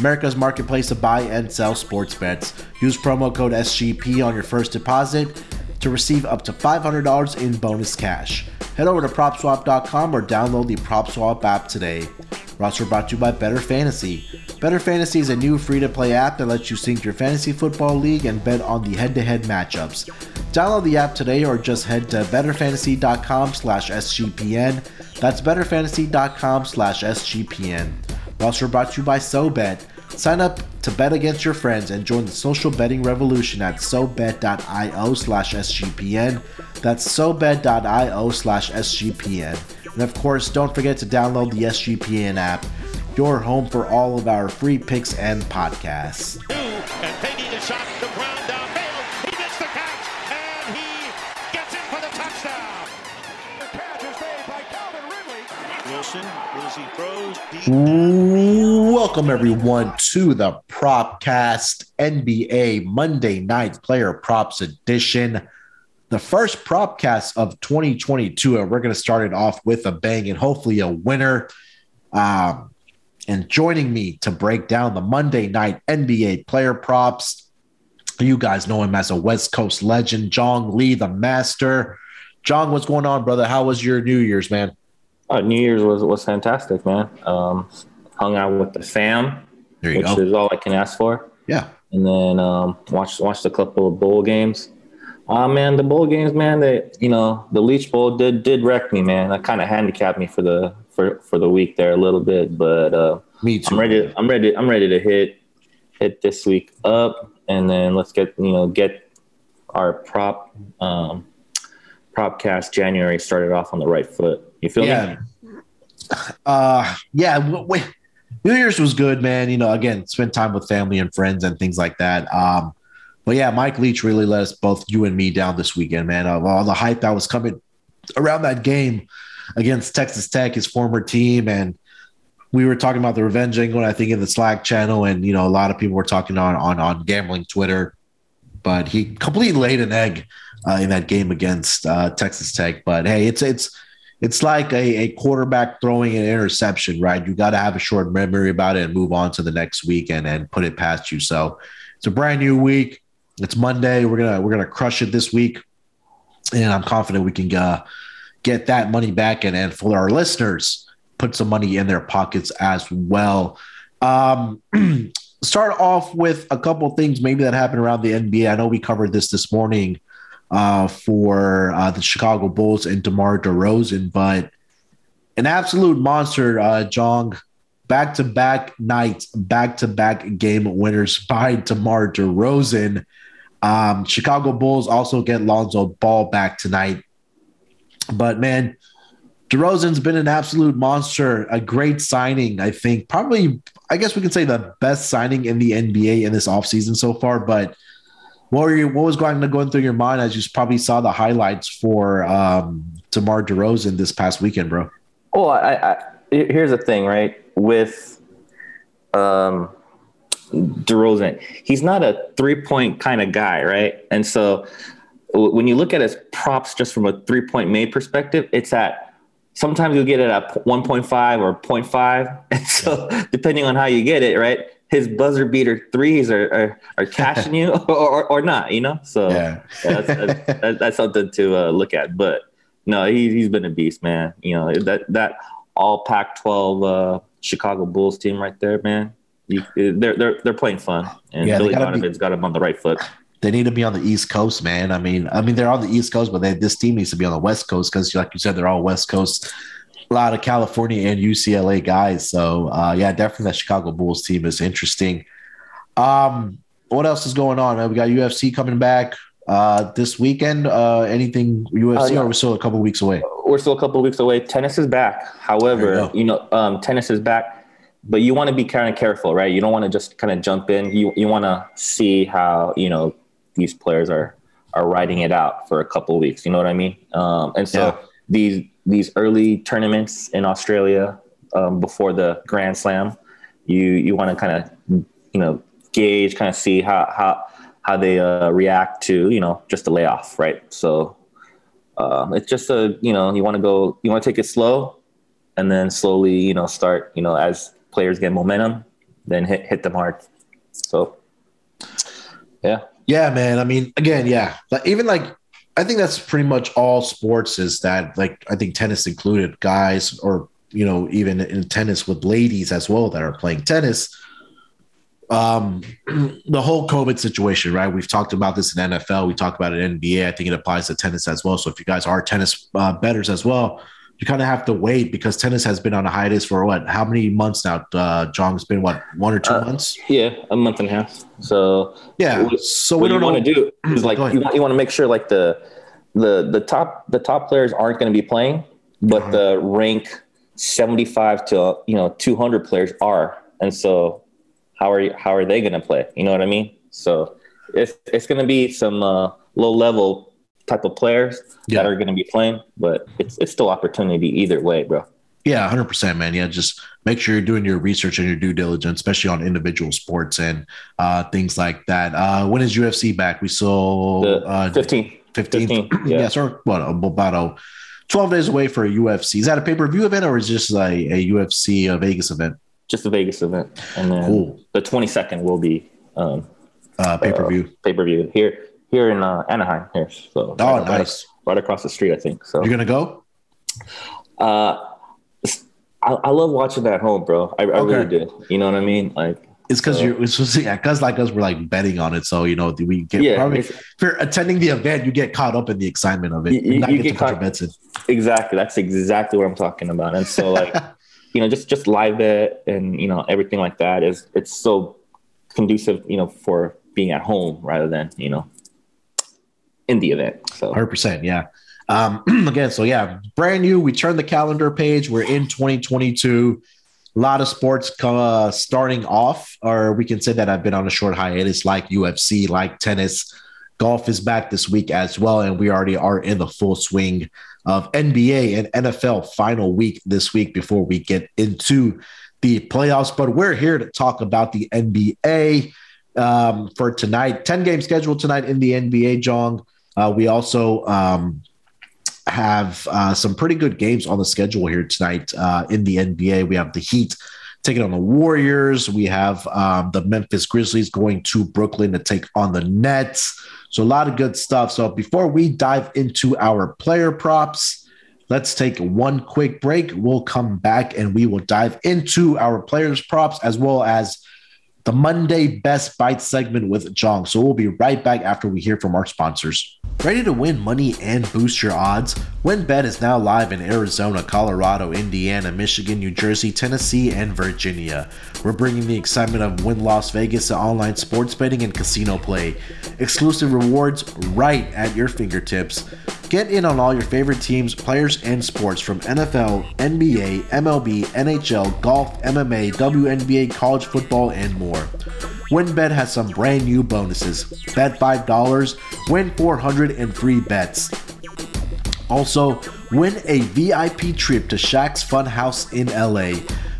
America's marketplace to buy and sell sports bets. Use promo code SGP on your first deposit to receive up to $500 in bonus cash. Head over to PropSwap.com or download the PropSwap app today. We're brought to you by BettorFantasy. Better Fantasy is a new free-to-play app that lets you sync your fantasy football league and bet on the head-to-head matchups. Download the app today or just head to bettorfantasy.com slash SGPN. That's bettorfantasy.com slash SGPN. We're brought to you by SoBet. Sign up to bet against your friends and join the social betting revolution at sobet.io slash SGPN. That's sobet.io slash SGPN. And of course, don't forget to download the SGPN app, your home for all of our free picks and podcasts. And shot, As he throws. Welcome everyone to the Propcast NBA Monday Night Player Props Edition, the first Propcast of 2022, and we're going to start it off with a bang and hopefully a winner. Um, and joining me to break down the Monday Night NBA Player Props, you guys know him as a West Coast legend, Jong Lee, the Master. John, what's going on, brother? How was your New Year's, man? Uh, New Year's was was fantastic, man. Um, hung out with the fam, There you which go. is all I can ask for, Yeah. and then um, watched watched a couple of bowl games. Uh, man, the bowl games, man. They, you know, the Leach Bowl did did wreck me, man. That kind of handicapped me for the for for the week there a little bit, but uh, Me too. I'm ready. I'm ready. I'm ready to hit hit this week up, and then let's get you know get our prop um, propcast January started off on the right foot. You feel yeah. me? Uh, yeah. New Year's was good, man. You know, again, spend time with family and friends and things like that. Um, but yeah, Mike Leach really let us both you and me down this weekend, man. Of all the hype that was coming around that game against Texas Tech, his former team, and we were talking about the revenge angle, I think, in the Slack channel, and you know, a lot of people were talking on on on gambling Twitter. But he completely laid an egg uh, in that game against uh, Texas Tech. But hey, it's it's it's like a, a quarterback throwing an interception, right? You got to have a short memory about it and move on to the next week and, and put it past you. So it's a brand new week. It's Monday. We're gonna we're gonna crush it this week, and I'm confident we can uh, get that money back and and for our listeners, put some money in their pockets as well. Um, start off with a couple things maybe that happened around the NBA. I know we covered this this morning uh, for uh, the Chicago Bulls and DeMar DeRozan, but an absolute monster, uh, Jong. Back to back nights, back to back game winners by DeMar DeRozan. Um, Chicago Bulls also get Lonzo Ball back tonight. But man, DeRozan's been an absolute monster, a great signing, I think. Probably, I guess we can say the best signing in the NBA in this offseason so far. But what were you, what was going going through your mind as you probably saw the highlights for um DeMar DeRozan this past weekend, bro? Well, I, I here's the thing, right? With um, DeRozan, he's not a three point kind of guy, right? And so when you look at his props just from a three point made perspective, it's at sometimes you'll get it at 1.5 or 0.5. And so depending on how you get it, right? His buzzer beater threes are, are, are cashing you or, or, or not, you know? So Yeah. yeah, that's, that's, that's something to uh, look at. But no, he, he's been a beast, man. You know that that all Pac-12 uh, Chicago Bulls team right there, man. You, they're they're they're playing fun, and Yeah, Billy gotta be- Donovan's got him on the right foot. they need to be on the East Coast, man. I mean, I mean, they're on the East Coast, but they, this team needs to be on the West Coast because, like you said, they're all West Coast. A lot of California and UCLA guys. So, uh, yeah, definitely that Chicago Bulls team is interesting. Um, what else is going on? We got UFC coming back uh, this weekend. Uh, anything UFC, Uh, yeah. or we're still a couple weeks away? We're still a couple of weeks away. Tennis is back. There you However, you know, um, tennis is back, but you want to be kind of careful, right? You don't want to just kind of jump in. You you want to see how you know these players are are riding it out for a couple weeks. You know what I mean? Um, and so yeah. these these early tournaments in Australia um, before the Grand Slam, you you want to kind of you know gauge, kind of see how how how they uh, react to you know just the layoff, right? So uh, it's just a you know you want to go you want to take it slow, and then slowly you know start you know as players get momentum, then hit hit them hard. So yeah, yeah, man. I mean, again, yeah, but even like I think that's pretty much all sports is that like I think tennis included guys or you know even in tennis with ladies as well that are playing tennis um, the whole COVID situation, right? We've talked about this in NFL. We talked about it in NBA. I think it applies to tennis as well. So if you guys are tennis uh, betters as well, you kind of have to wait because tennis has been on a hiatus for what? How many months now? Uh, Jong's been what? One or two uh, months? Yeah, a month and a half. So yeah. So what we don't want to do is like you want, you want to make sure like the the the top the top players aren't going to be playing, but uh-huh. the rank seventy five to you know two hundred players are, and so how are you, how are they going to play? You know what I mean? So it's it's going to be some uh, low level type of players yeah. that are going to be playing, but it's it's still opportunity either way, bro. Yeah, hundred percent, man. Yeah, just make sure you're doing your research and your due diligence, especially on individual sports and uh, things like that. Uh, when is UFC back? We saw uh, 15. 15. 15 yeah. yeah, so what about a 12 days away for a UFC. Is that a pay per view event or is just a, a UFC a Vegas event? just a Vegas event, and then cool. the 22nd will be um, uh, pay per view. Uh, pay per view here here in uh, Anaheim here. So oh, right, nice. Right, across the street, I think. So you're gonna go? Uh, I, I love watching that home, bro. I, I okay. really did. You know what I mean? Like it's because you're it's yeah, because like us we're like betting on it so you know we get yeah, probably if you're attending the event you get caught up in the excitement of it you, you, you get, caught, bets in. exactly that's exactly what i'm talking about and so like you know, just just live bet and you know everything like that is it's so conducive, you know, for being at home rather than you know in the event. So, hundred percent, yeah. Um, again, so yeah, brand new. We turned the calendar page. We're in 2022. A lot of sports uh, starting off, or we can say that I've been on a short hiatus, like UFC, like tennis. Golf is back this week as well, and we already are in the full swing of NBA and NFL final week this week before we get into the playoffs. But we're here to talk about the NBA um, for tonight. 10 game schedule tonight in the NBA, Jong. Uh, we also um, have uh, some pretty good games on the schedule here tonight uh, in the NBA. We have the Heat taking on the Warriors. We have um, the Memphis Grizzlies going to Brooklyn to take on the Nets. So a lot of good stuff. So before we dive into our player props, let's take one quick break. We'll come back and we will dive into our players props as well as the Monday Best Bite segment with Jong. So we'll be right back after we hear from our sponsors. Ready to win money and boost your odds? WynnBET is now live in Arizona, Colorado, Indiana, Michigan, New Jersey, Tennessee, and Virginia. We're bringing the excitement of Wynn Las Vegas to online sports betting and casino play. Exclusive rewards right at your fingertips. Get in on all your favorite teams, players, and sports from NFL, NBA, MLB, NHL, golf, MMA, WNBA, college football, and more. WynnBET has some brand new bonuses. Bet $5, win 400 and free bets. Also, win a VIP trip to Shaq's Funhouse in LA.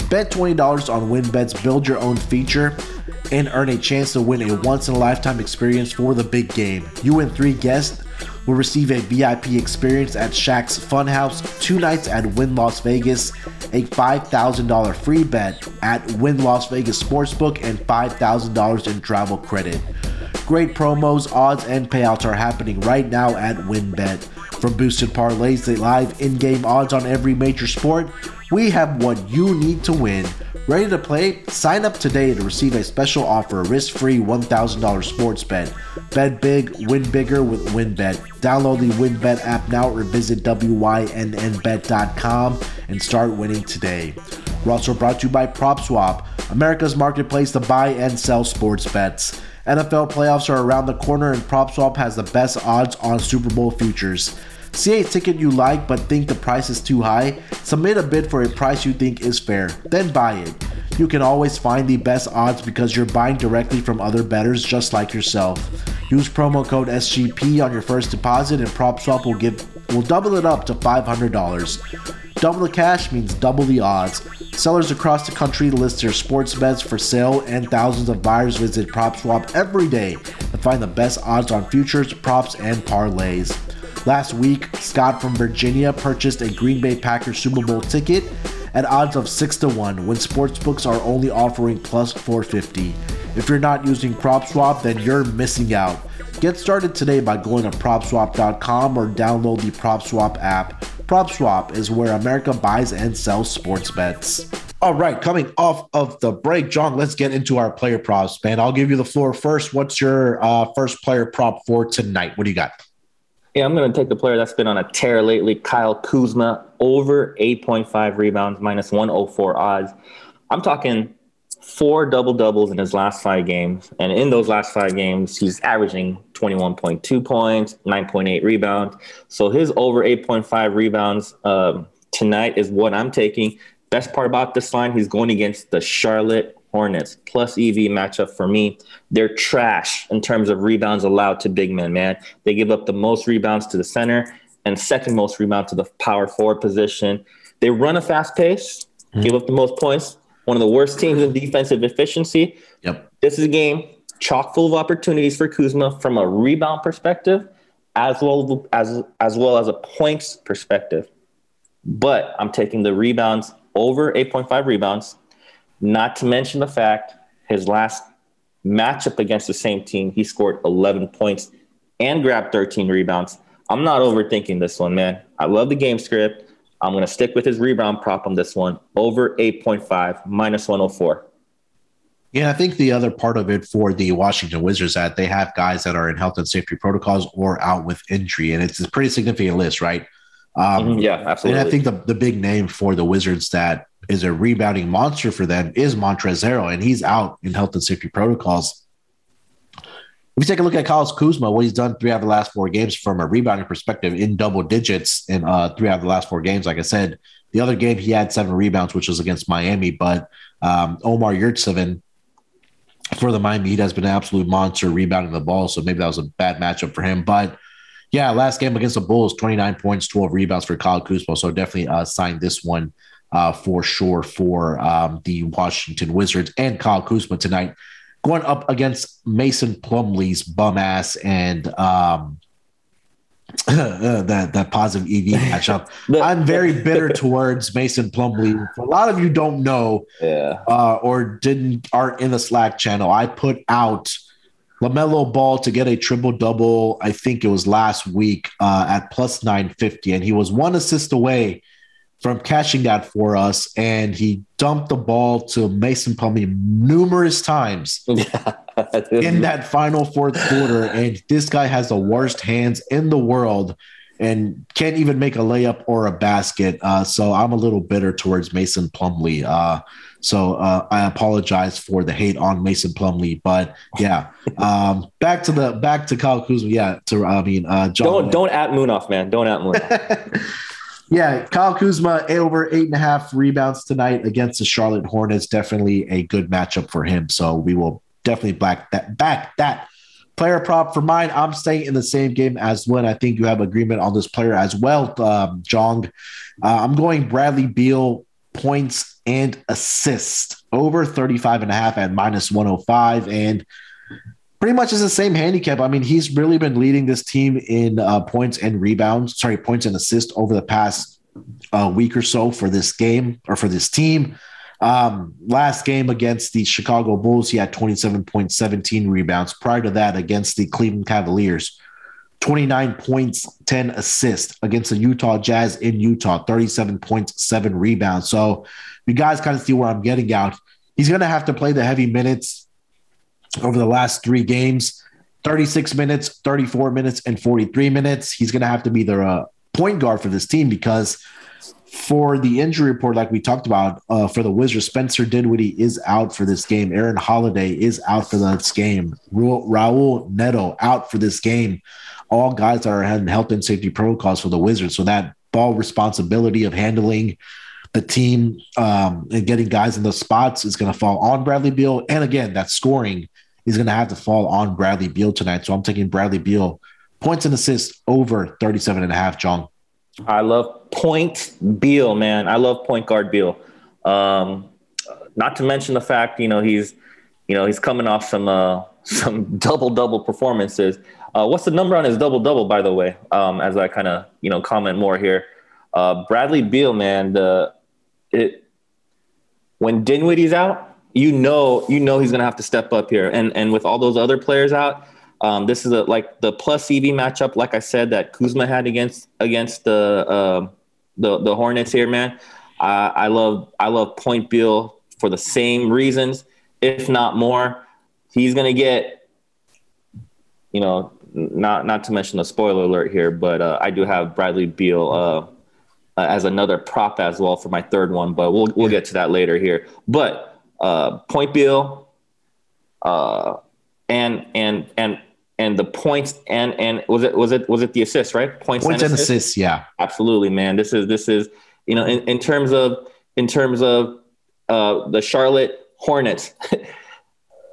Bet $20 on WynnBET's Build Your Own feature and earn a chance to win a once in a lifetime experience for the big game. You and three guests will receive a VIP experience at Shaq's Funhouse, two nights at Wynn Las Vegas, a $5,000 free bet at Wynn Las Vegas Sportsbook, and $5,000 in travel credit. Great promos, odds, and payouts are happening right now at WynnBET. From boosted parlays to live in game odds on every major sport, we have what you need to win. Ready to play? Sign up today to receive a special offer, risk-free $1,000 sports bet. Bet big, win bigger with WynnBet. Download the WynnBet app now or visit wynnbet.com and start winning today. We're also brought to you by PropSwap, America's marketplace to buy and sell sports bets. NFL playoffs are around the corner and PropSwap has the best odds on Super Bowl futures. See a ticket you like but think the price is too high? Submit a bid for a price you think is fair, then buy it. You can always find the best odds because you're buying directly from other bettors just like yourself. Use promo code SGP on your first deposit, and PropSwap will give will double it up to $500. Double the cash means double the odds. Sellers across the country list their sports bets for sale, and thousands of buyers visit PropSwap every day to find the best odds on futures, props, and parlays. Last week, Scott from Virginia purchased a Green Bay Packers Super Bowl ticket at odds of 6 to 1 when sportsbooks are only offering plus 450. If you're not using PropSwap, then you're missing out. Get started today by going to propswap.com or download the PropSwap app. PropSwap is where America buys and sells sports bets. All right, coming off of the break, John, let's get into our player props, man. I'll give you the floor first. What's your uh, first player prop for tonight? What do you got? Yeah, I'm going to take the player that's been on a tear lately, Kyle Kuzma, over 8.5 rebounds, minus 104 odds. I'm talking four double doubles in his last five games. And in those last five games, he's averaging 21.2 points, 9.8 rebounds. So his over 8.5 rebounds um, tonight is what I'm taking. Best part about this line, he's going against the Charlotte Hornets plus EV matchup for me. They're trash in terms of rebounds allowed to big men, man. They give up the most rebounds to the center and second most rebound to the power forward position. They run a fast pace, mm-hmm. give up the most points. One of the worst teams in defensive efficiency. Yep. This is a game chock full of opportunities for Kuzma from a rebound perspective, as well as as well as a points perspective. But I'm taking the rebounds over 8.5 rebounds not to mention the fact his last matchup against the same team, he scored 11 points and grabbed 13 rebounds. I'm not overthinking this one, man. I love the game script. I'm going to stick with his rebound prop on this one over 8.5 minus 104. Yeah, I think the other part of it for the Washington Wizards that they have guys that are in health and safety protocols or out with injury, and it's a pretty significant list, right? Um, mm-hmm, yeah, absolutely. And I think the, the big name for the Wizards that is a rebounding monster for them is Montrezl Harrell, and he's out in health and safety protocols. If you take a look at Kyle Kuzma, what he's done three out of the last four games from a rebounding perspective in double digits in uh, three out of the last four games. Like I said, the other game he had seven rebounds, which was against Miami, but um, Omer Yurtseven for the Miami Heat has been an absolute monster rebounding the ball. So maybe that was a bad matchup for him. But yeah, last game against the Bulls, 29 points, 12 rebounds for Kyle Kuzma. So definitely uh, signed this one uh, for sure for um, the Washington Wizards and Kyle Kuzma tonight, going up against Mason Plumlee's bum ass and um, that that positive EV matchup. I'm very bitter towards Mason Plumlee. A lot of you don't know, yeah, uh, or didn't aren't in the Slack channel. I put out LaMelo Ball to get a triple double. I think it was last week uh, at plus 950, and he was one assist away from catching that for us, and he dumped the ball to Mason Plumlee numerous times in that final fourth quarter. And this guy has the worst hands in the world and can't even make a layup or a basket. Uh, so I'm a little bitter towards Mason Plumlee. Uh, so uh, I apologize for the hate on Mason Plumlee, but yeah, um, back to the back to Kyle Kuzma. Yeah, to I mean, uh, John. Don't don't at Munaf, man. Don't at Munaf. Yeah, Kyle Kuzma over eight and a half rebounds tonight against the Charlotte Hornets. Definitely a good matchup for him. So we will definitely back that back that player prop for mine. I'm staying in the same game as when I think you have agreement on this player as well, um, Jong. Uh, I'm going Bradley Beal points and assist over 35 and a half at minus 105. And pretty much is the same handicap. I mean, he's really been leading this team in uh, points and rebounds, sorry, points and assists over the past uh, week or so for this game or for this team. Um, last game against the Chicago Bulls, he had 27.17 rebounds. Prior to that, against the Cleveland Cavaliers, 29 points, 10 assists. Against the Utah Jazz in Utah, 37.7 rebounds. So you guys kind of see where I'm getting out. He's going to have to play the heavy minutes over the last three games 36 minutes, 34 minutes, and 43 minutes. He's going to have to be the uh, point guard for this team because for the injury report, like we talked about uh, for the Wizards, Spencer Dinwiddie is out for this game. Aaron Holiday is out for this game. Raul Neto out for this game. All guys are in health and safety protocols for the Wizards. So that ball responsibility of handling the team um, and getting guys in those spots is going to fall on Bradley Beal. And again, that scoring is going to have to fall on Bradley Beal tonight. So I'm taking Bradley Beal points and assists over 37 and a half, John. I love point Beal, man. I love point guard Beal. Um, not to mention the fact, you know, he's, you know, he's coming off some uh, some double double performances. Uh, what's the number on his double double, by the way? Um, as I kind of you know comment more here, uh, Bradley Beal, man, the it when Dinwiddie's out, you know you know he's gonna have to step up here, and and with all those other players out, um, this is a, like the plus EV matchup, like I said, that Kuzma had against against the uh, the the Hornets here, man. I, I love I love Point Beal for the same reasons, if not more. He's gonna get, you know, not not to mention the spoiler alert here, but uh, I do have Bradley Beal uh, uh, as another prop as well for my third one, but we'll we'll get to that later here. But uh, Point Beal, uh, and and and and the points and and was it was it was it the assist right points, points and, assists? assists yeah absolutely man this is this is you know in, in terms of in terms of uh, the Charlotte Hornets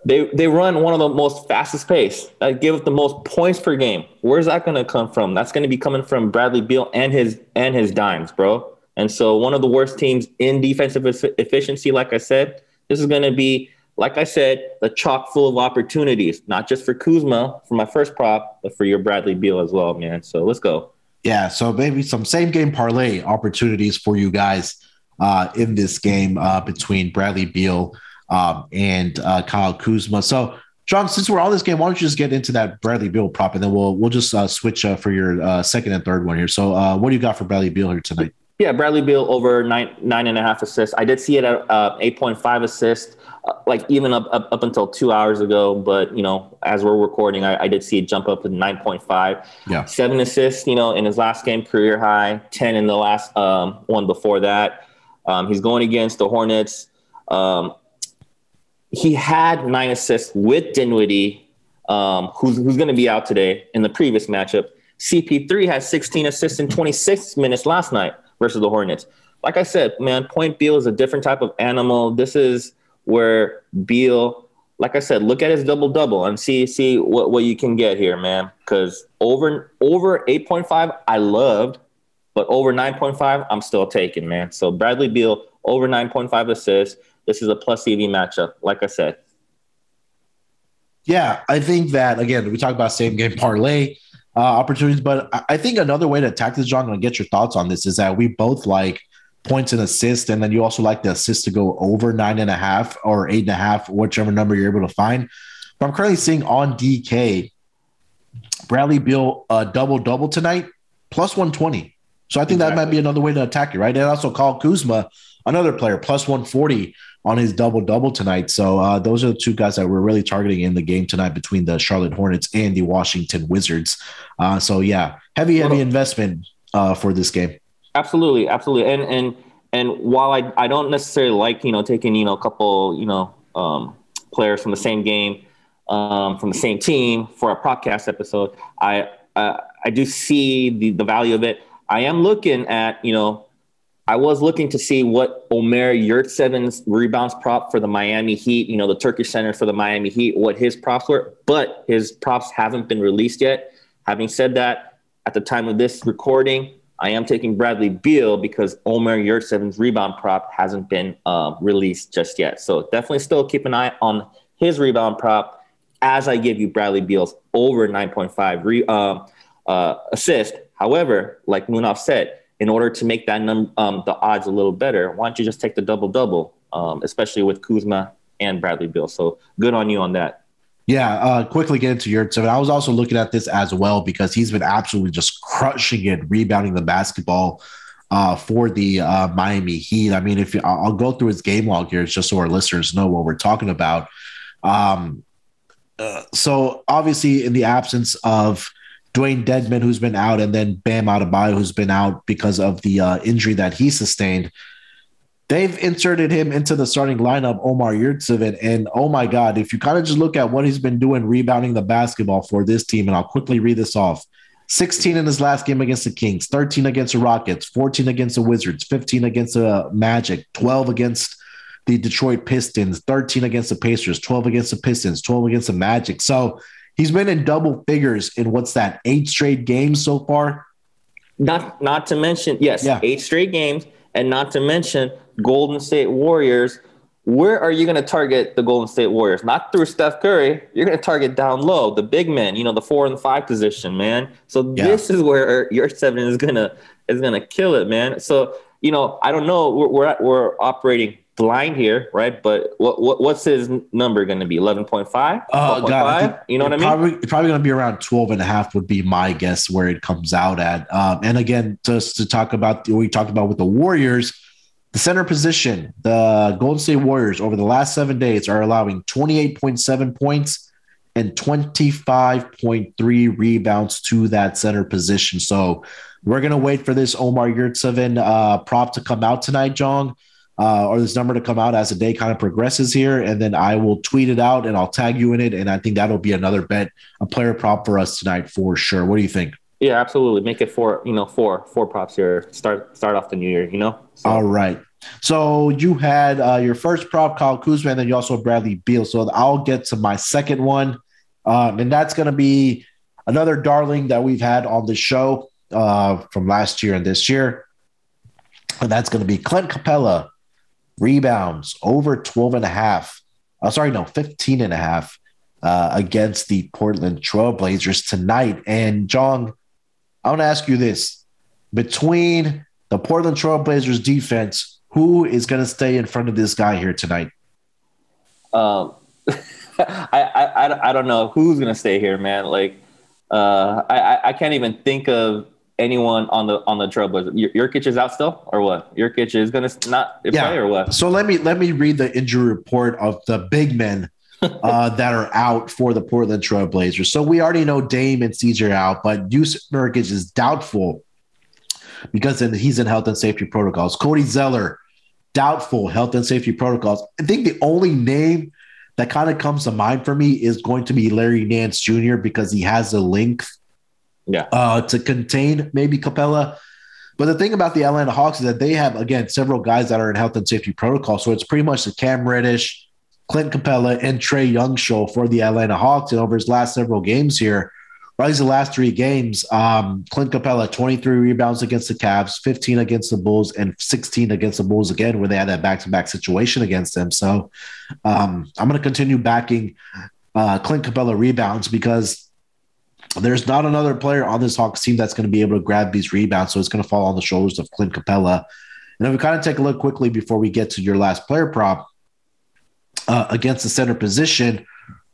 they they run one of the most fastest pace. That give the most points per game. Where's that going to come from? That's going to be coming from Bradley Beal and his and his dimes bro. And so one of the worst teams in defensive efficiency like I said this is going to be like I said, the chock full of opportunities, not just for Kuzma for my first prop, but for your Bradley Beal as well, man. So let's go. Yeah, so maybe some same game parlay opportunities for you guys uh, in this game uh, between Bradley Beal um, and uh, Kyle Kuzma. So, John, since we're on this game, why don't you just get into that Bradley Beal prop, and then we'll we'll just uh, switch uh, for your uh, second and third one here. So, what do you got for Bradley Beal here tonight? Yeah, Bradley Beal over nine nine and a half assists. I did see it at eight point five assists like even up, up, up until two hours ago. But you know, as we're recording, I, I did see it jump up to nine point five. Yeah, seven assists. You know, in his last game, career high. Ten in the last um, one before that. Um, he's going against the Hornets. Um, he had nine assists with Dinwiddie, um, who's who's going to be out today in the previous matchup. CP3 had 16 assists in 26 minutes last night versus the Hornets. Like I said, man, Point Beal is a different type of animal. This is where Beal, like I said, look at his double double and see see what, what you can get here, man. Because over over eight point five, I loved, but over nine point five, I'm still taking, man. So Bradley Beal over nine point five assists. This is a plus EV matchup, like I said. Yeah, I think that again, we talk about same game parlay uh, opportunities, but I think another way to attack this, John, and get your thoughts on this is that we both like points and assists, and then you also like the assist to go over nine and a half or eight and a half, whichever number you're able to find. But I'm currently seeing on DK Bradley Beal uh, double double tonight plus 120. So I think exactly. that might be another way to attack it, right? And also Kyle Kuzma, another player, plus 140 on his double double tonight. So uh, those are the two guys that we're really targeting in the game tonight between the Charlotte Hornets and the Washington Wizards. Uh, so yeah, heavy, heavy investment uh, for this game. Absolutely, absolutely. And and and while I, I don't necessarily like you know taking you know a couple you know um, players from the same game um, from the same team for a podcast episode, I uh, I do see the, the value of it. I am looking at you know I was looking to see what Omer Yurtsevens's rebounds prop for the Miami Heat, you know, the Turkish center for the Miami Heat, what his props were, but his props haven't been released yet. Having said that, at the time of this recording, I am taking Bradley Beal because Omer Yurtsevens's rebound prop hasn't been uh, released just yet. So definitely still keep an eye on his rebound prop as I give you Bradley Beal's over 9.5 re- uh, uh, assist. However, like Munaf said, in order to make that num- um, the odds a little better, why don't you just take the double double, um, especially with Kuzma and Bradley Beal? So good on you on that. Yeah, uh, quickly get into Yurtseven. I was also looking at this as well because he's been absolutely just crushing it, rebounding the basketball uh, for the uh, Miami Heat. I mean, if you, I'll go through his game log here, just so our listeners know what we're talking about. Um, uh, so obviously, in the absence of Dewayne Dedmon, who's been out, and then Bam Adebayo, who's been out because of the uh, injury that he sustained. They've inserted him into the starting lineup, Omer Yurtseven. And oh my God, if you kind of just look at what he's been doing rebounding the basketball for this team, and I'll quickly read this off 16 in his last game against the Kings, 13 against the Rockets, 14 against the Wizards, 15 against the Magic, 12 against the Detroit Pistons, 13 against the Pacers, 12 against the Pistons, 12 against the Magic. So he's been in double figures in what's that, eight straight games so far? Not not to mention, yes, Yeah. eight straight games, and not to mention Golden State Warriors. Where are you going to target the Golden State Warriors? Not through Steph Curry. You're going to target down low, the big men. You know, the four and five position, man. So Yeah. this is where er, Yurtseven is gonna is gonna kill it, man. So you know, I don't know. We're we're, we're operating blind here, right? But what, what what's his number going to be? Eleven point five. Oh, God. Think You know what I mean? Probably, probably going to be around 12 and a half would be my guess where it comes out at. Um, and again, just to talk about what we talked about with the Warriors, the center position, the Golden State Warriors over the last seven days are allowing 28.7 points and 25.3 rebounds to that center position. So we're going to wait for this Omer Yurtseven uh, prop to come out tonight, Jong uh, or this number to come out as the day kind of progresses here. And then I will tweet it out and I'll tag you in it. And I think that'll be another bet, a player prop for us tonight for sure. What do you think? Yeah, absolutely. Make it four, you know, four, four props here. Start start off the new year, you know? So, All right. So you had uh, your first prop, Kyle Kuzma, and then you also Bradley Beal. So I'll get to my second one. Um, and that's going to be another darling that we've had on the show uh, from last year and this year. And that's going to be Clint Capela rebounds over 12 and a half. Uh, sorry, no, 15 and a half uh, against the Portland Trailblazers tonight. And John, I want to ask you this between the Portland Trailblazers defense, who is going to stay in front of this guy here tonight? um, I, I, I, don't know who's gonna stay here, man. Like, uh, I- I can't even think of anyone on the on the Trailblazers. Yurkic is out still, or what? Yurkic is gonna not Yeah. play, or what? So let me let me read the injury report of the big men uh, that are out for the Portland Trailblazers. So we already know Dame and CJ are out, but Jusuf Nurkic is doubtful because then he's in health and safety protocols. Cody Zeller, doubtful health and safety protocols. I think the only name that kind of comes to mind for me is going to be Larry Nance Jr. because he has the length Yeah. uh, to contain maybe Capela. But the thing about the Atlanta Hawks is that they have, again, several guys that are in health and safety protocol. So it's pretty much the Cam Reddish, Clint Capela, and Trae Young show for the Atlanta Hawks. And over his last several games here, least the last three games, um, Clint Capela, 23 rebounds against the Cavs, 15 against the Bulls, and 16 against the Bulls again, where they had that back to back situation against them. So um, I'm going to continue backing uh, Clint Capela rebounds because there's not another player on this Hawks team that's going to be able to grab these rebounds. So it's going to fall on the shoulders of Clint Capela. And if we kind of take a look quickly before we get to your last player prop uh, against the center position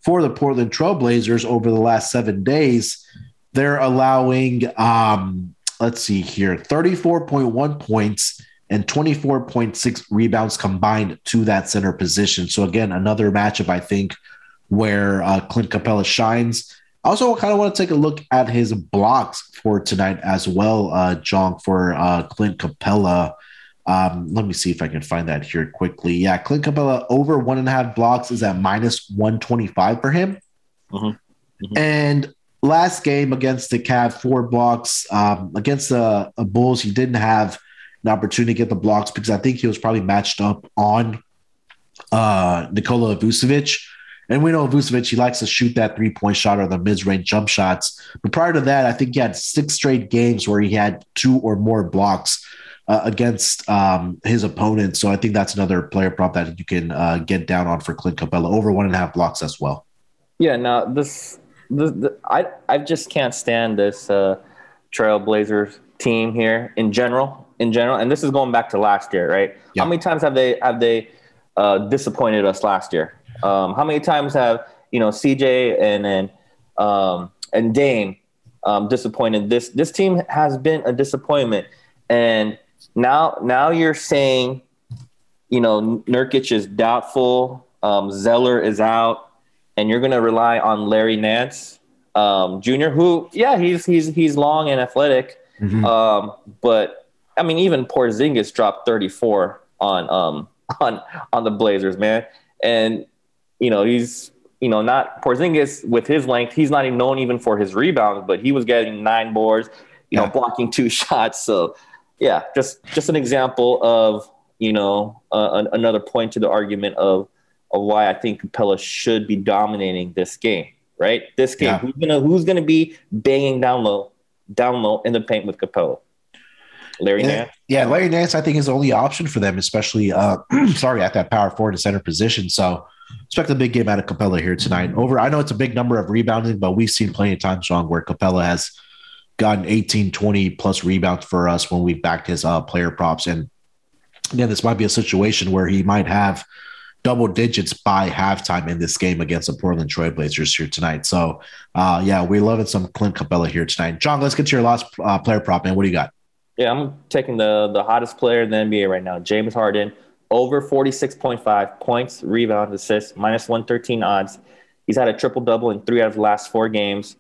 for the Portland Trailblazers over the last seven days, they're allowing, um, let's see here, 34.1 points and 24.6 rebounds combined to that center position. So again, another matchup, I think, where uh, Clint Capela shines. I also kind of want to take a look at his blocks for tonight as well, uh, John, for uh, Clint Capela. Um, let me see if I can find that here quickly. Yeah, Clint Capela over one and a half blocks is at minus 125 for him. Mhm. Mhm. And last game against the Cavs, four blocks. Um, against the uh, Bulls, he didn't have an opportunity to get the blocks because I think he was probably matched up on uh, Nikola Vucevic. And we know Vucevic, he likes to shoot that three point shot or the mid range jump shots. But prior to that, I think he had six straight games where he had two or more blocks uh, against um, his opponent. So I think that's another player prop that you can uh, get down on for Clint Capela over one and a half blocks as well. Yeah. Now this, the, the, I I just can't stand this uh, Trailblazers team here in general. In general, and this is going back to last year, right? Yeah. How many times have they have they uh, disappointed us last year? Um, how many times have you know CJ and and um, and Dame um, disappointed? This this team has been a disappointment, and now now you're saying, you know, Nurkic is doubtful, um, Zeller is out, and you're going to rely on Larry Nance um, Jr., who yeah he's he's he's long and athletic, Mhm. um, but I mean even Porzingis dropped 34 on um on on the Blazers, man, and you know he's you know not Porzingis with his length, he's not even known even for his rebounds, but he was getting nine boards, you know, blocking two shots. So yeah, just just an example of you know, uh, another point to the argument of of why I think Capela should be dominating this game. Right, this game. Yeah. Who's gonna Who's gonna be banging down low, down low in the paint with Capela? Larry Nance. Yeah, Larry Nance, I think, is the only option for them, especially uh, sorry at that power forward and center position. So expect a big game out of Capela here tonight. Over, I know it's a big number of rebounding, but we've seen plenty of times, Sean, where Capela has gotten 18, 20 plus rebounds for us when we've backed his uh, player props. And again, this might be a situation where he might have double digits by halftime in this game against the Portland Trailblazers here tonight. So, uh, yeah, we're loving some Clint Capela here tonight. John, let's get to your last uh, player prop, man. What do you got? Yeah, I'm taking the the hottest player in the NBA right now, James Harden, over 46.5 points, rebounds, assists, minus 113 odds. He's had a triple double in three out of the last four games.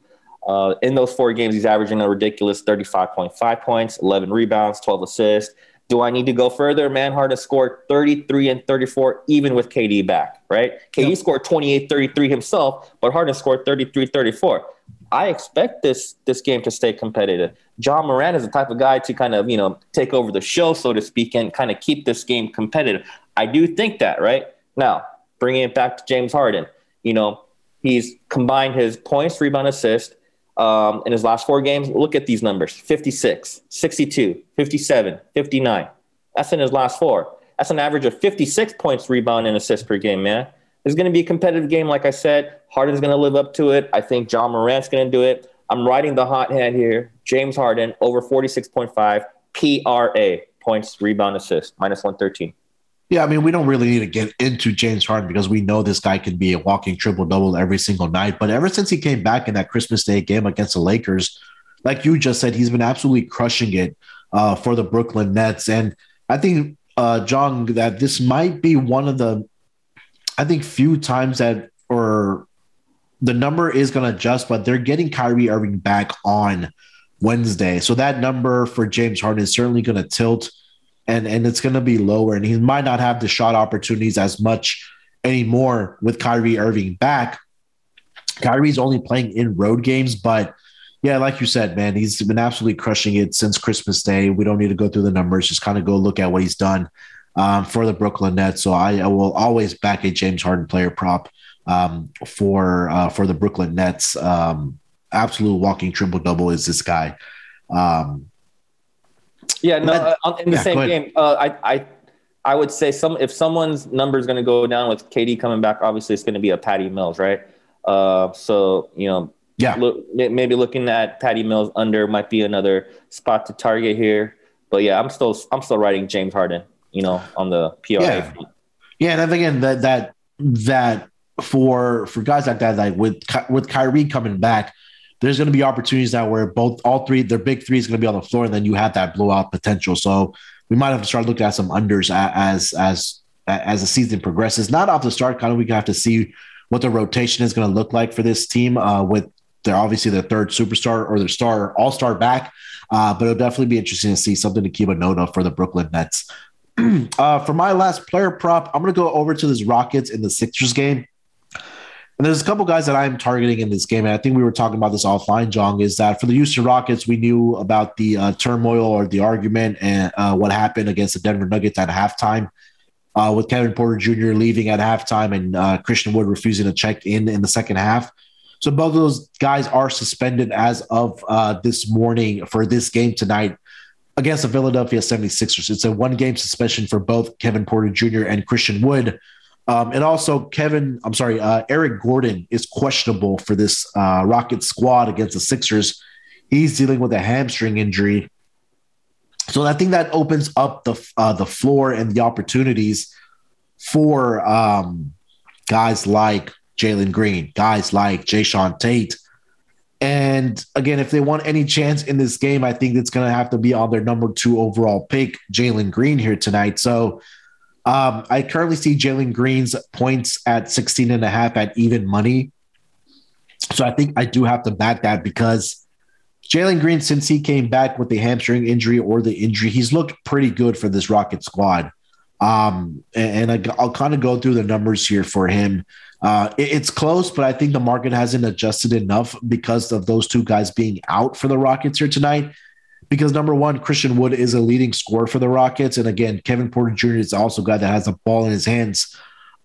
Uh, in those four games, he's averaging a ridiculous 35.5 points, 11 rebounds, 12 assists. Do I need to go further? Man, Harden scored 33 and 34, even with KD back, right? KD yep. scored 28 33 himself, but Harden scored 33 34. I expect this this game to stay competitive. Ja Morant is the type of guy to kind of, you know, take over the show, so to speak, and kind of keep this game competitive. I do think that, right? Now, bringing it back to James Harden, you know, he's combined his points, rebound, assist um, in his last four games. Look at these numbers 56, 62, 57, 59. That's in his last four. That's an average of 56 points, rebound, and assist per game, man. It's going to be a competitive game, like I said. Harden's going to live up to it. I think John Morant's going to do it. I'm riding the hot hand here. James Harden over 46.5 PRA points, rebound, assist, minus 113. Yeah, I mean, we don't really need to get into James Harden because we know this guy can be a walking triple double every single night. But ever since he came back in that Christmas Day game against the Lakers, like you just said, he's been absolutely crushing it uh, for the Brooklyn Nets. And I think, uh, John, that this might be one of the, I think, few times that, or the number is going to adjust, but they're getting Kyrie Irving back on Wednesday. So that number for James Harden is certainly going to tilt and, and it's going to be lower. And he might not have the shot opportunities as much anymore with Kyrie Irving back. Kyrie's only playing in road games, but yeah, like you said, man, he's been absolutely crushing it since Christmas Day. We don't need to go through the numbers, just kind of go look at what he's done um, for the Brooklyn Nets. So I, I, will always back a James Harden player prop um, for uh, for the Brooklyn Nets. Um, absolute walking triple double is this guy. Um, yeah, no, uh, in the yeah, same game, uh, I, I, I would say some if someone's number is going to go down with KD coming back, obviously it's going to be a Patty Mills, right? Uh, so you know, yeah, look, maybe looking at Patty Mills under might be another spot to target here. But yeah, I'm still I'm still writing James Harden, you know, on the PRA. Yeah, yeah and again that that that for for guys like that, like with with Kyrie coming back, there's going to be opportunities now where both all three their big three is going to be on the floor, and then you have that blowout potential. So we might have to start looking at some unders as as as the season progresses. Not off the start, kind of we have to see what the rotation is going to look like for this team uh, with they're obviously their third superstar or their star all star back. Uh, but it'll definitely be interesting to see something to keep a note of for the Brooklyn Nets. uh, for my last player prop, I'm going to go over to this Rockets in the Sixers game. And there's a couple guys that I'm targeting in this game. And I think we were talking about this offline, Jong, is that for the Houston Rockets, we knew about the uh, turmoil or the argument and uh, what happened against the Denver Nuggets at halftime uh, with Kevin Porter Jr. leaving at halftime and uh, Christian Wood refusing to check in in the second half. So both of those guys are suspended as of uh, this morning for this game tonight against the Philadelphia 76ers. It's a one game suspension for both Kevin Porter Jr. and Christian Wood. Um, and also, Kevin, I'm sorry, uh, Eric Gordon is questionable for this uh, Rocket squad against the Sixers. He's dealing with a hamstring injury. So I think that opens up the uh, the floor and the opportunities for um, guys like Jalen Green, guys like Jae'Sean Tate. And again, if they want any chance in this game, I think it's going to have to be on their number two overall pick, Jalen Green, here tonight. So um, I currently see Jalen Green's points at 16 and a half at even money. So I think I do have to back that because Jalen Green, since he came back with the hamstring injury or the injury, he's looked pretty good for this Rocket squad. Um, and, I, will kind of go through the numbers here for him. Uh, it, it's close, but I think the market hasn't adjusted enough because of those two guys being out for the Rockets here tonight because number one, Christian Wood is a leading scorer for the Rockets. And again, Kevin Porter Jr. is also a guy that has the ball in his hands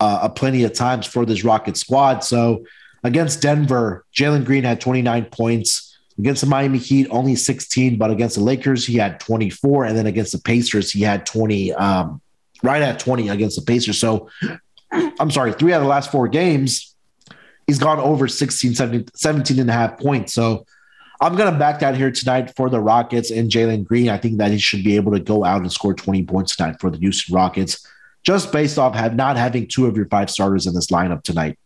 uh, plenty of times for this Rocket squad. So against Denver, Jalen Green had 29 points. Against the Miami Heat, only 16, but against the Lakers, he had 24. And then against the Pacers, he had 20, um, right at 20 against the Pacers. So I'm sorry, three out of the last four games, he's gone over 16, 17, 17 and a half points. So I'm going to back that here tonight for the Rockets and Jalen Green. I think that he should be able to go out and score 20 points tonight for the Houston Rockets, just based off have not having two of your five starters in this lineup tonight.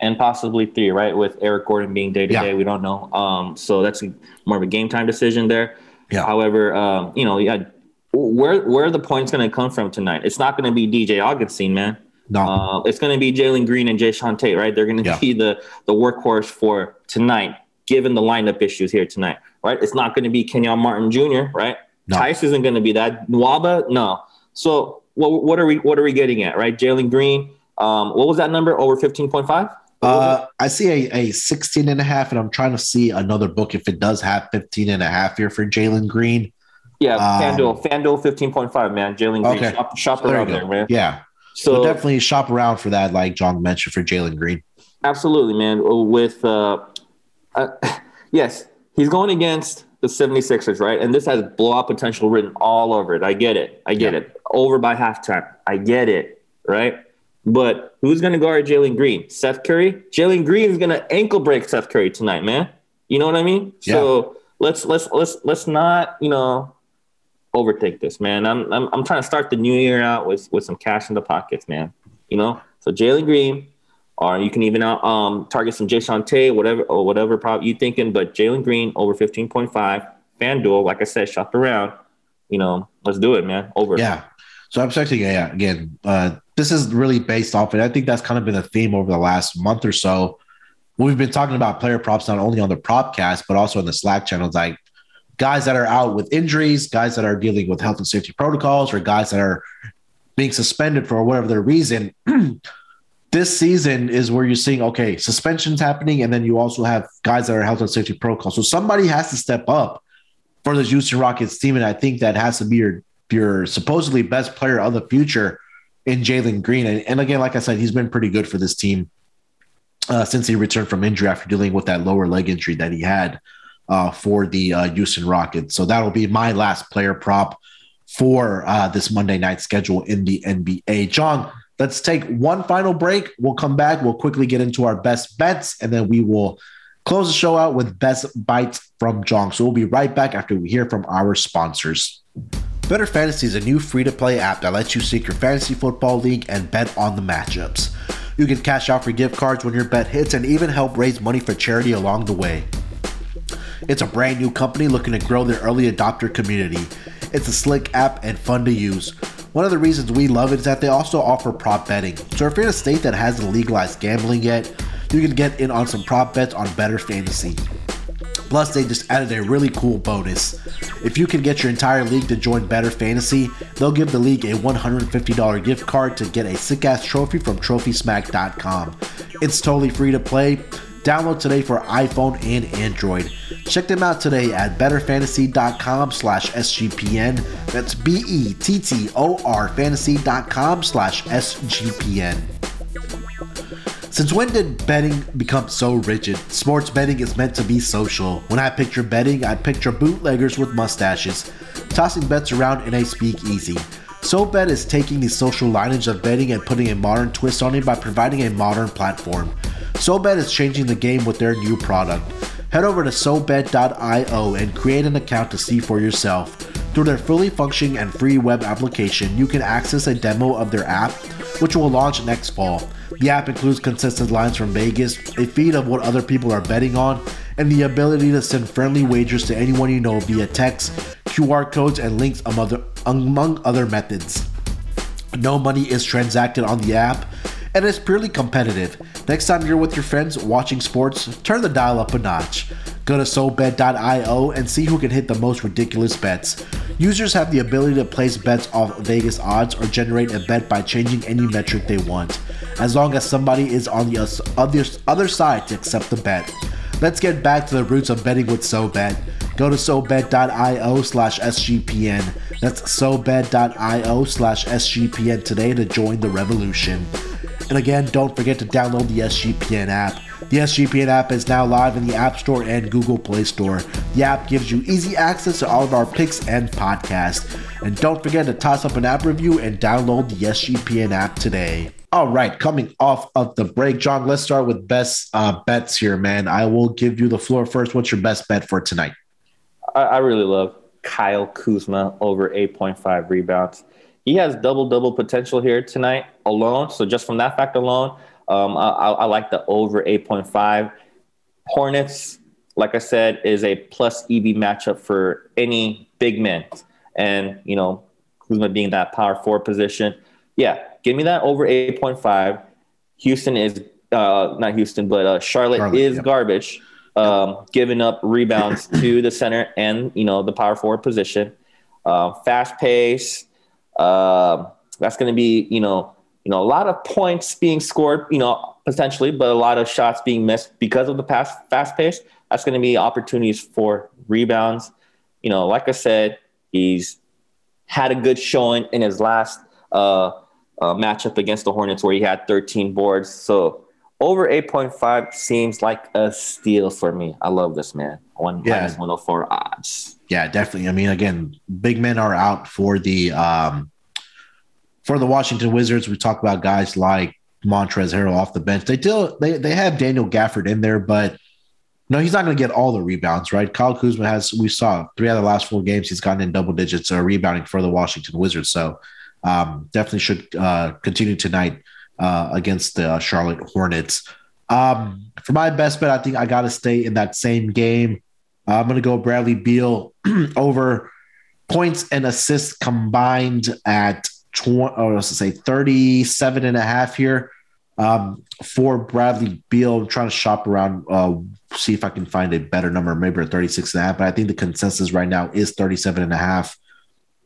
And possibly three, right? With Eric Gordon being day to day, we don't know. Um, so that's more of a game time decision there. Yeah. However, um, you know, yeah, where where are the points going to come from tonight? It's not going to be DJ Augustin, man. No, uh, it's going to be Jalen Green and Jae'Sean Tate, right? They're going to yeah. be the the workhorse for tonight given the lineup issues here tonight, right? It's not going to be Kenyon Martin Jr., right? No. Tice isn't going to be that. Nwaba, no. So what, what are we what are we getting at, right? Jalen Green, um, what was that number? Over 15.5? Uh, I see a, a 16 and a half, and I'm trying to see another book if it does have 15 and a half here for Jalen Green. Yeah, um, FanDuel, FanDuel 15.5, man. Jalen Green, okay. shop, shop so around there, there, man. Yeah. So we'll definitely shop around for that, like Jong mentioned for Jalen Green. Absolutely, man. With uh, uh, yes, he's going against the 76ers, right? And this has blowout potential written all over it. I get it. I get yeah. it. Over by halftime. I get it, right? But who's going to guard Jalen Green? Seth Curry? Jalen Green is going to ankle break Seth Curry tonight, man. You know what I mean? Yeah. So let's let's let's let's not you know overtake this, man. I'm I'm I'm trying to start the new year out with with some cash in the pockets, man. You know, so Jalen Green, or you can even um, target some Jae'Sean Tate, whatever or whatever prop you thinking. But Jalen Green over fifteen point five. FanDuel, like I said, shop around. You know, let's do it, man. Over. Yeah. So I'm expecting, yeah, again, uh, this is really based off it. I think that's kind of been a theme over the last month or so. We've been talking about player props not only on the propcast, but also in the Slack channels, like guys that are out with injuries, guys that are dealing with health and safety protocols, or guys that are being suspended for whatever their reason. this season is where you're seeing okay suspensions happening, and then you also have guys that are health and safety protocols. So somebody has to step up for the Houston Rockets team, and I think that has to be your your supposedly best player of the future in Jalen Green. And, and, again, like I said, he's been pretty good for this team uh, since he returned from injury after dealing with that lower leg injury that he had uh, for the uh, Houston Rockets. So that'll be my last player prop for uh, this Monday night schedule in the NBA. Jong, Let's take one final break. We'll come back. We'll quickly get into our best bets, and then we will close the show out with best bites from Jong. So we'll be right back after we hear from our sponsors. BettorFantasy is a new free to play app that lets you sync your fantasy football league and bet on the matchups. You can cash out for gift cards when your bet hits and even help raise money for charity along the way. It's a brand new company looking to grow their early adopter community. It's a slick app and fun to use. One of the reasons we love it is that they also offer prop betting. So if you're in a state that hasn't legalized gambling yet, you can get in on some prop bets on BettorFantasy. Plus, they just added a really cool bonus. If you can get your entire league to join BettorFantasy, they'll give the league a $150 gift card to get a sick ass trophy from TrophySmack.com. It's totally free to play. Download today for iPhone and Android. Check them out today at bettorfantasy.com slash SGPN. That's B-E-T-T-O-R fantasy.com slash SGPN. Since when did betting become so rigid? Sports betting is meant to be social. When I picture betting, I picture bootleggers with mustaches, tossing bets around in a speakeasy. SoBet is taking the social lineage of betting and putting a modern twist on it by providing a modern platform. SoBet is changing the game with their new product. Head over to SoBet.io and create an account to see for yourself. Through their fully functioning and free web application, you can access a demo of their app, which will launch next fall. The app includes consistent lines from Vegas, a feed of what other people are betting on, and the ability to send friendly wagers to anyone you know via text, QR codes, and links among other methods. No money is transacted on the app, and it's purely competitive. Next time you're with your friends watching sports, turn the dial up a notch. Go to SoBet.io and see who can hit the most ridiculous bets. Users have the ability to place bets off Vegas odds or generate a bet by changing any metric they want, as long as somebody is on the other, other side to accept the bet. let's get back to the roots of betting with SoBet. Go to SoBet.io slash SGPN. That's SoBet.io slash SGPN today to join the revolution. And again, don't forget to download the SGPN app. The SGPN app is now live in the App Store and Google Play Store. The app gives you easy access to all of our picks and podcasts. And don't forget to toss up an app review and download the SGPN app today. All right, coming off of the break, Jong, let's start with best uh, bets here, man. I will give you the floor first. What's your best bet for tonight? I, I really love Kyle Kuzma over 8.5 rebounds. He has double double potential here tonight alone. So just from that fact alone, um, I, I, like the over 8.5. Hornets, like I said, is a plus EV matchup for any big men. And, you know, Kuzma being that power forward position. Yeah, give me that over 8.5. Houston is, uh, not Houston, but uh, Charlotte, Charlotte is yep. garbage, um, giving up rebounds to the center and, you know, the power forward position. Uh, fast pace. Uh, that's going to be, you know, you know, a lot of points being scored, you know, potentially, but a lot of shots being missed because of the past fast pace. That's going to be opportunities for rebounds. You know, like I said, he's had a good showing in his last uh, uh, matchup against the Hornets where he had 13 boards. So over 8.5 seems like a steal for me. I love this man. One yeah. minus 104 odds. Yeah, definitely. I mean, again, big men are out for the um, for the Washington Wizards, we talk about guys like Montrezl Harrell off the bench. They still they they have Daniel Gafford in there, but no, he's not going to get all the rebounds, right? Kyle Kuzma has we saw three out of the last four games he's gotten in double digits uh, rebounding for the Washington Wizards. So um, definitely should uh, continue tonight uh, against the uh, Charlotte Hornets. Um, for my best bet, I think I got to stay in that same game. I'm going to go Bradley Beal over points and assists combined at 20, oh, let's say 37 and a half here um, for Bradley Beal. I'm trying to shop around, uh, see if I can find a better number, maybe a 36 and a half, but I think the consensus right now is 37 and a half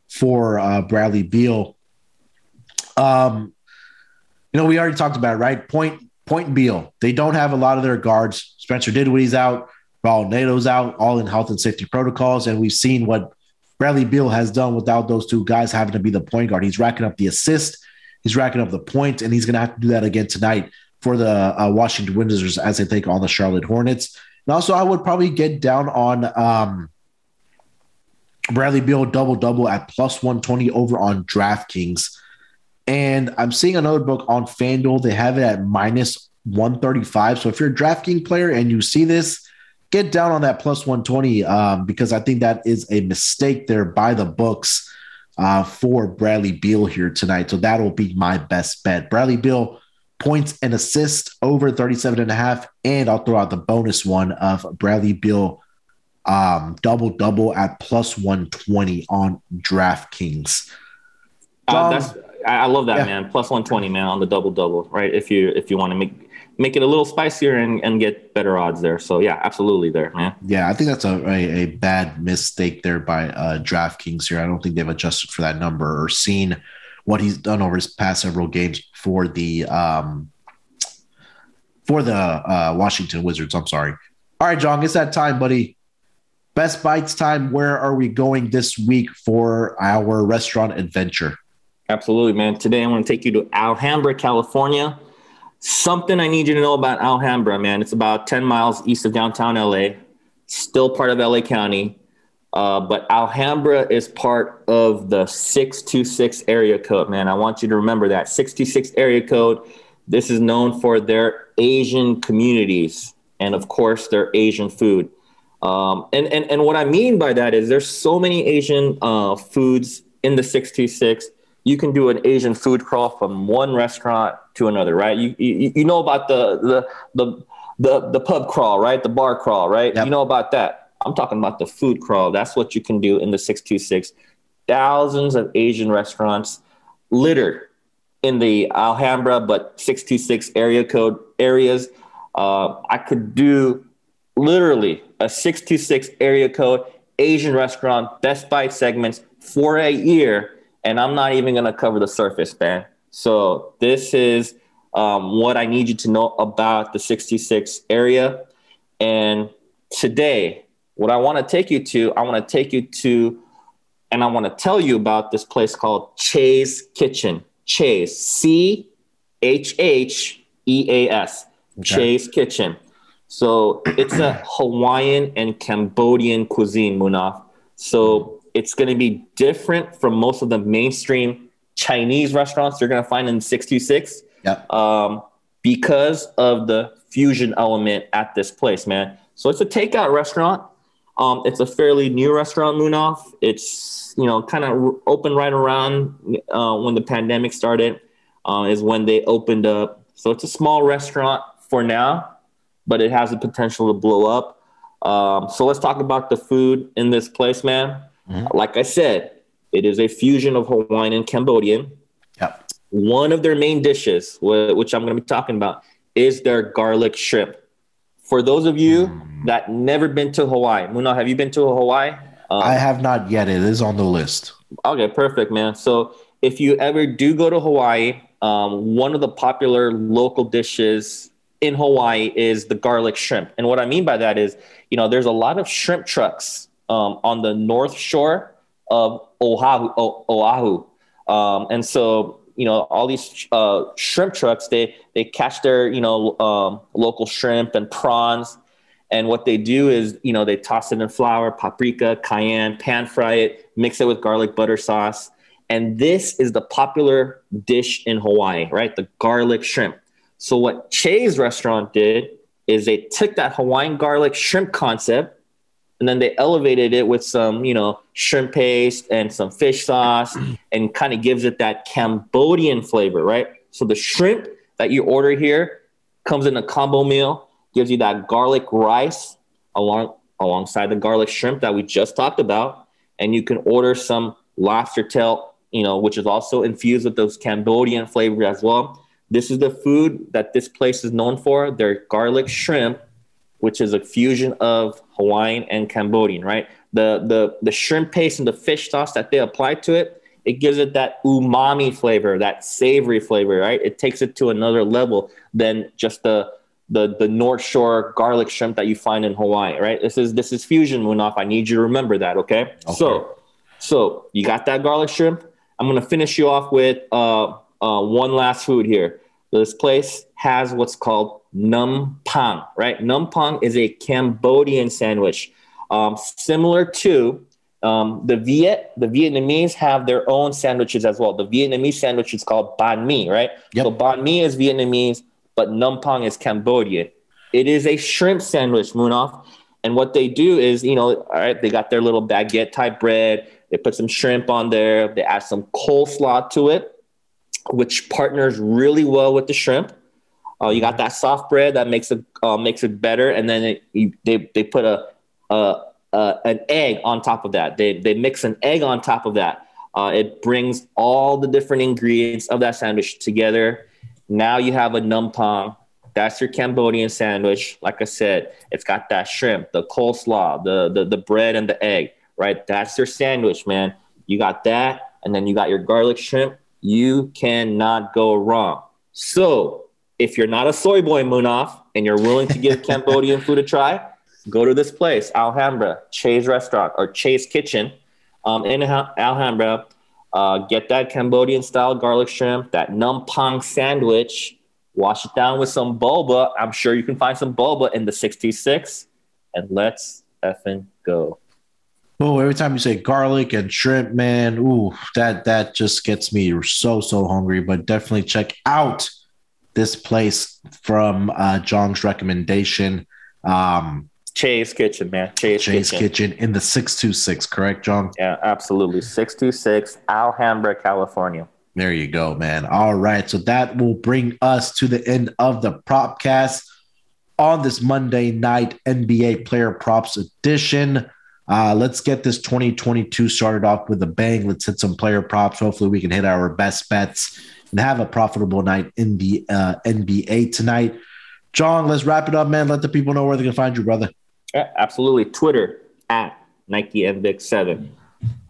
for uh, Bradley Beal. Um, you know, we already talked about it, right? Point, point Beal. They don't have a lot of their guards. Spencer Dinwiddie's out. Raul Neto's out, all in health and safety protocols. And we've seen what Bradley Beal has done without those two guys having to be the point guard. He's racking up the assist, he's racking up the points, and he's going to have to do that again tonight for the uh, Washington Wizards as they take on the Charlotte Hornets. And also, I would probably get down on um, Bradley Beal double double at plus 120 over on DraftKings. And I'm seeing another book on FanDuel. They have it at minus 135. So if you're a DraftKings player and you see this, get down on that plus 120 um, because I think that is a mistake there by the books uh, for Bradley Beal here tonight. So that'll be my best bet. Bradley Beal points and assists over 37 and a half. And I'll throw out the bonus one of Bradley Beal um, double double at plus 120 on DraftKings. Uh, that's I love that yeah. man. Plus 120 man on the double double, right? If you if you want to make make it a little spicier and, and get better odds there. So yeah, absolutely there, man. Yeah, I think that's a, a, a bad mistake there by uh, DraftKings here. I don't think they've adjusted for that number or seen what he's done over his past several games for the um, for the uh, Washington Wizards. I'm sorry. All right, Jong, it's that time, buddy. Best bites time. Where are we going this week for our restaurant adventure? Absolutely, man. Today I'm going to take you to Alhambra, California. Something I need you to know about Alhambra, man. It's about 10 miles east of downtown LA, still part of LA County. Uh, but Alhambra is part of the 626 area code, man. I want you to remember that 626 area code. This is known for their Asian communities and, of course, their Asian food. Um, and, and, and what I mean by that is there's so many Asian uh, foods in the 626 you can do an Asian food crawl from one restaurant to another, right? You you, you know about the, the the the the pub crawl, right? The bar crawl, right? Yep. You know about that. I'm talking about the food crawl. That's what you can do in the 626. Thousands of Asian restaurants littered in the Alhambra, but 626 area code areas. Uh, I could do literally a 626 area code Asian restaurant Best Bites segments for a year and I'm not even going to cover the surface, man. So this is um, what I need you to know about the 66 area. And today, what I want to take you to, I want to take you to, and I want to tell you about this place called Chase Kitchen. Chase, C H H E A S. Chase Kitchen. So it's a Hawaiian and Cambodian cuisine, Munaf. So it's going to be different from most of the mainstream Chinese restaurants you're going to find in 626 Yep. um, because of the fusion element at this place, man. So it's a takeout restaurant. Um, it's a fairly new restaurant, Munaf. It's you know kind of open right around uh, when the pandemic started. Uh, is when they opened up. So it's a small restaurant for now, but it has the potential to blow up. Um, so let's talk about the food in this place, man. Like I said, it is a fusion of Hawaiian and Cambodian Yep. one of their main dishes, which I'm going to be talking about, is their garlic shrimp. For those of you that never been to Hawaii, Muna, have you been to Hawaii? Um, I have not yet. It is on the list. Okay, perfect, man. So if you ever do go to Hawaii, um, one of the popular local dishes in Hawaii is the garlic shrimp. And what I mean by that is, you know, there's a lot of shrimp trucks um, on the north shore of Oahu. O- Oahu. Um, and so, you know, all these uh, shrimp trucks, they they catch their, you know, um, local shrimp and prawns. And what they do is, you know, they toss it in flour, paprika, cayenne, pan fry it, mix it with garlic butter sauce. And this is the popular dish in Hawaii, right? The garlic shrimp. So what Che's restaurant did is they took that Hawaiian garlic shrimp concept and then they elevated it with some, you know, shrimp paste and some fish sauce and kind of gives it that Cambodian flavor, right? So the shrimp that you order here comes in a combo meal, gives you that garlic rice along alongside the garlic shrimp that we just talked about, and you can order some lobster tail, you know, which is also infused with those Cambodian flavors as well. This is the food that this place is known for, their garlic shrimp which is a fusion of Hawaiian and Cambodian, right? The the the shrimp paste and the fish sauce that they apply to it, it gives it that umami flavor, that savory flavor, right? It takes it to another level than just the the the North Shore garlic shrimp that you find in Hawaii, right? This is this is fusion, Munaf. I need you to remember that, okay? So so you got that garlic shrimp. I'm gonna finish you off with uh, uh, one last food here. This place has what's called num pang, right? Num pang is a Cambodian sandwich, um, similar to um, the Viet. The Vietnamese have their own sandwiches as well. The Vietnamese sandwich is called banh mi, right? Yep. So banh mi is Vietnamese, but num pang is Cambodian. It is a shrimp sandwich, Munaf. And what they do is, you know, all right, they got their little baguette type bread. They put some shrimp on there. They add some coleslaw to it, which partners really well with the shrimp. Uh, you got that soft bread that makes it uh, makes it better, and then it, you, they they put a, a, a an egg on top of that. They they mix an egg on top of that. Uh, it brings all the different ingredients of that sandwich together. Now you have a numpong. That's your Cambodian sandwich. Like I said, it's got that shrimp, the coleslaw, the the, the bread, and the egg. Right, that's your sandwich, man. You got that, and then you got your garlic shrimp. You cannot go wrong. So if you're not a soy boy Munaf and you're willing to give Cambodian food a try, go to this place, Alhambra, Chase Restaurant or Chase Kitchen um, in Alhambra. Uh, get that Cambodian style garlic shrimp, that numpang sandwich, wash it down with some boba. I'm sure you can find some boba in the 66, and let's effing go. Oh, every time you say garlic and shrimp, man, ooh, that that just gets me so so hungry. But definitely check out this place from uh, Jong's recommendation. Um, Chay's Kitchen, man. Chay's, Chay's Kitchen. Kitchen in the six two six, correct, John? Yeah, absolutely. 626 Alhambra, California. There you go, man. All right. So that will bring us to the end of the Propcast on this Monday night NBA player props edition. Uh, let's get this 2022 started off with a bang. Let's hit some player props. Hopefully, we can hit our best bets and have a profitable night in the uh, NBA tonight. Jong, let's wrap it up, man. Let the people know where they can find you, brother. Yeah, absolutely. Twitter at Nike NVIC7.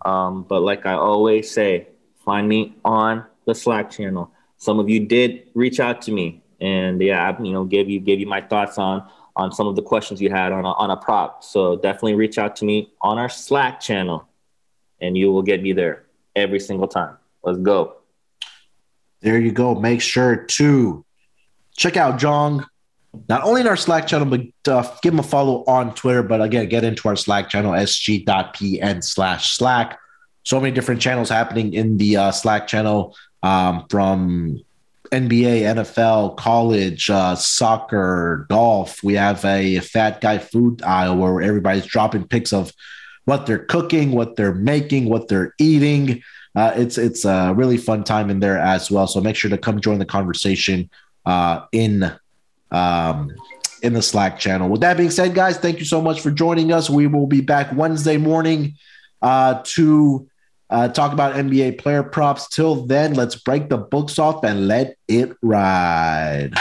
Um, but like I always say, find me on the Slack channel. Some of you did reach out to me, and yeah, I, you know, gave you gave you my thoughts on on some of the questions you had on a, on a prop. So definitely reach out to me on our Slack channel, and you will get me there every single time. Let's go. There you go. Make sure to check out Jong, not only in our Slack channel, but uh, give him a follow on Twitter. But again, get into our Slack channel, sg.pn slash Slack. So many different channels happening in the uh, Slack channel um, from NBA, NFL, college, uh, soccer, golf. We have a fat guy food aisle where everybody's dropping pics of what they're cooking, what they're making, what they're eating. Uh, it's it's a really fun time in there as well. So make sure to come join the conversation uh, in um, in the Slack channel. With that being said, guys, thank you so much for joining us. We will be back Wednesday morning uh, to uh, talk about NBA player props. Till then, let's break the books off and let it ride.